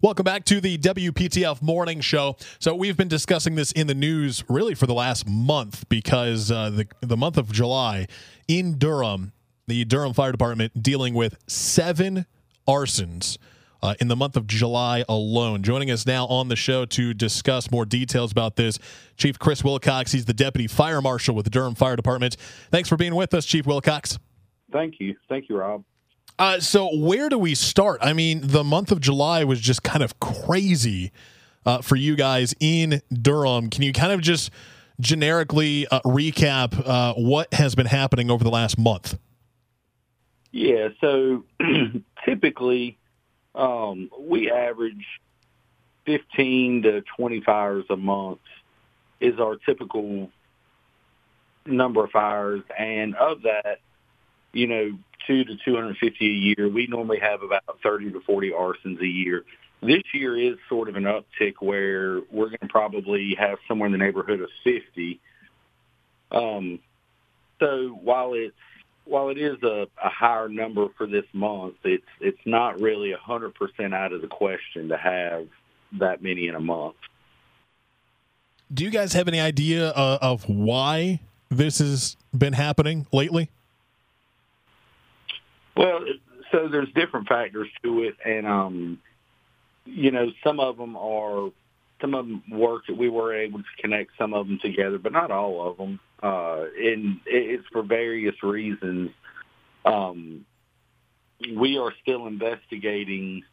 Welcome back to the WPTF Morning Show. So we've been discussing this in the news really for the last month because uh, the the month of July in Durham, the Durham Fire Department dealing with seven arsons. Uh, in the month of July alone. Joining us now on the show to discuss more details about this, Chief Chris Wilcox. He's the Deputy Fire Marshal with the Durham Fire Department. Thanks for being with us, Chief Wilcox. Thank you. Thank you, Rob. Uh, so where do we start? I mean, the month of July was just kind of crazy uh, for you guys in Durham. Can you kind of just generically uh, recap uh, what has been happening over the last month? Yeah. So typically, um, we average 15 to 20 fires a month is our typical number of fires, and of that, you know, two to 250 a year. We normally have about 30 to 40 arsons a year. This year is sort of an uptick where we're going to probably have somewhere in the neighborhood of 50. Um, so while it's while it is a, a higher number for this month, it's it's not really 100% out of the question to have that many in a month. Do you guys have any idea uh, of why this has been happening lately? Well, so there's different factors to it, and um, you know, some of them are some of them work that we were able to connect some of them together, but not all of them. Uh, and it's for various reasons. Um, we are still investigating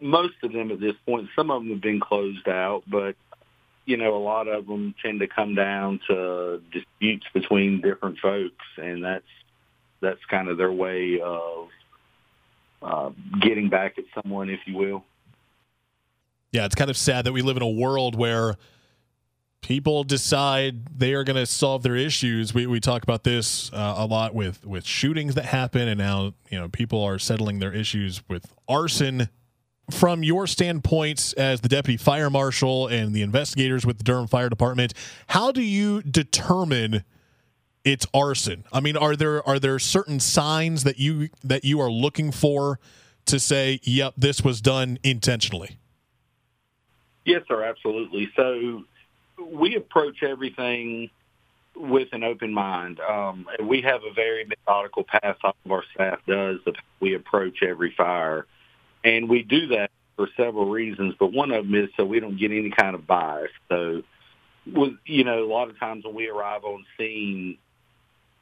most of them at this point. Some of them have been closed out, but you know, a lot of them tend to come down to disputes between different folks, and that's that's kind of their way of uh, getting back at someone, if you will. Yeah, it's kind of sad that we live in a world where people decide they are going to solve their issues. We, we talk about this uh, a lot with, with shootings that happen, and now you know people are settling their issues with arson. From your standpoint as the deputy fire marshal and the investigators with the Durham Fire Department, how do you determine it's arson. I mean, are there are there certain signs that you that you are looking for to say, "Yep, this was done intentionally"? Yes, sir, absolutely. So we approach everything with an open mind. Um, we have a very methodical path all of our staff does we approach every fire. And we do that for several reasons, but one of them is so we don't get any kind of bias. So, with, you know, a lot of times when we arrive on scene,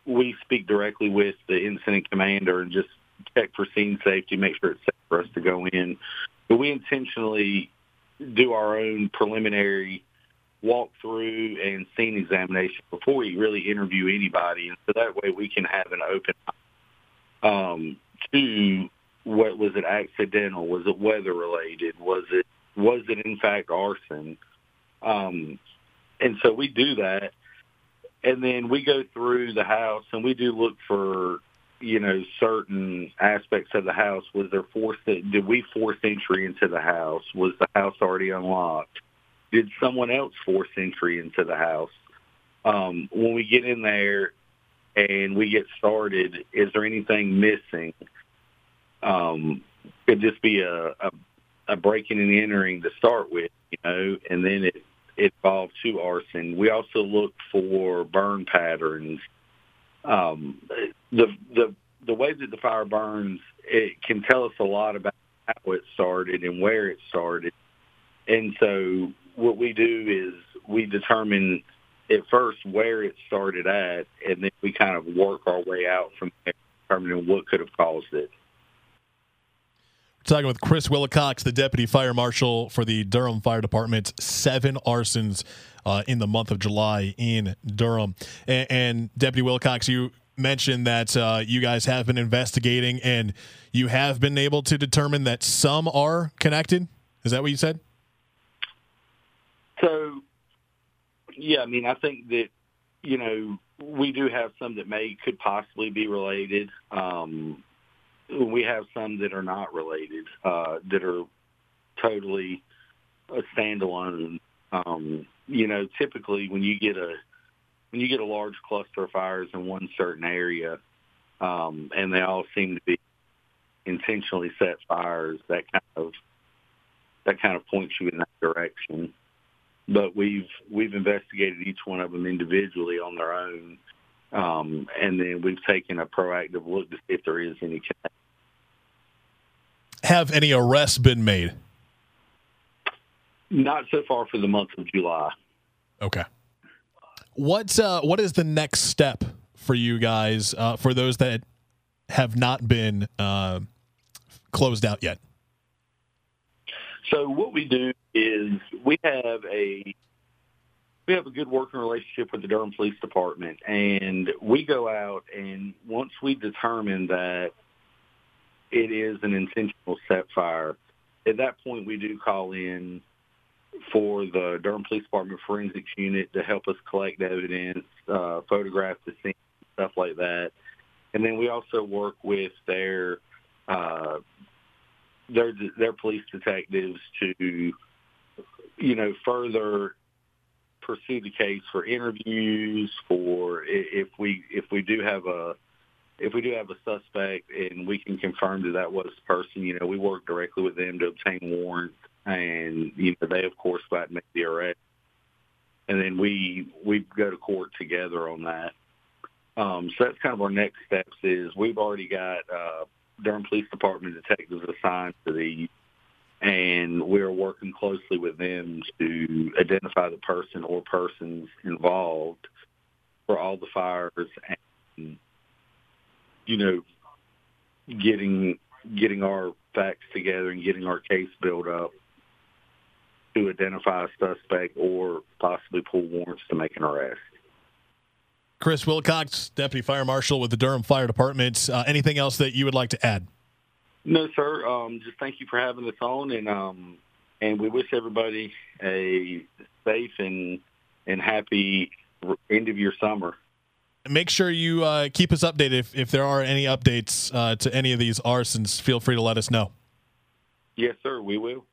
we speak directly with the incident commander and just check for scene safety, make sure it's safe for us to go in. But we intentionally do our own preliminary walkthrough and scene examination before we really interview anybody, and so that way we can have an open um, to what was it accidental? Was it weather related? Was it was it in fact arson? Um, and so we do that and then we go through the house and we do look for you know certain aspects of the house. Was there forced did we force entry into the house? Was the house already unlocked? Did someone else force entry into the house? Um, when we get in there and we get started is there anything missing? Um, could this be a, a a breaking and entering to start with you know and then it involved to arson. We also look for burn patterns. Um, the the the way that the fire burns, it can tell us a lot about how it started and where it started. And so what we do is we determine at first where it started at, and then we kind of work our way out from there, determining what could have caused it. Talking with Chris Wilcox, the deputy fire marshal for the Durham Fire Department. Seven arsons uh, in the month of July in Durham. And, and Deputy Wilcox, you mentioned that uh, you guys have been investigating and you have been able to determine that some are connected. Is that what you said? So, yeah, I mean, I think that you know we do have some that may could possibly be related. Um, we have some that are not related, uh, that are totally a standalone. Um, you know, typically when you get a when you get a large cluster of fires in one certain area, um, and they all seem to be intentionally set fires, that kind of that kind of points you in that direction. But we've we've investigated each one of them individually on their own, um, and then we've taken a proactive look to see if there is any. Have any arrests been made? Not so far for the month of July. Okay. What uh, what is the next step for you guys uh, for those that have not been uh, closed out yet? So what we do is we have a we have a good working relationship with the Durham Police Department, and we go out and once we determine that it is an intentional set fire, at that point we do call in for the Durham Police Department Forensics Unit to help us collect evidence, uh, photograph the scene, stuff like that. And then we also work with their uh, their their police detectives to, you know, further pursue the case for interviews. For if we if we do have a if we do have a suspect and we can confirm that that was the person, you know, we work directly with them to obtain warrants and you know they of course go out and make the arrest, and then we we go to court together on that. Um, so that's kind of our next steps. Is we've already got uh, Durham Police Department detectives assigned to these, and we're working closely with them to identify the person or persons involved for all the fires, and you know, getting getting our facts together and getting our case built up to identify a suspect or possibly pull warrants to make an arrest. Chris Wilcox, Deputy Fire Marshal with the Durham Fire Department. Uh, anything else that you would like to add? No, sir. Um, just thank you for having us on, and um, and we wish everybody a safe and and happy end of your summer. Make sure you uh, keep us updated if, if there are any updates uh, to any of these arsons. Feel free to let us know. Yes, sir. We will.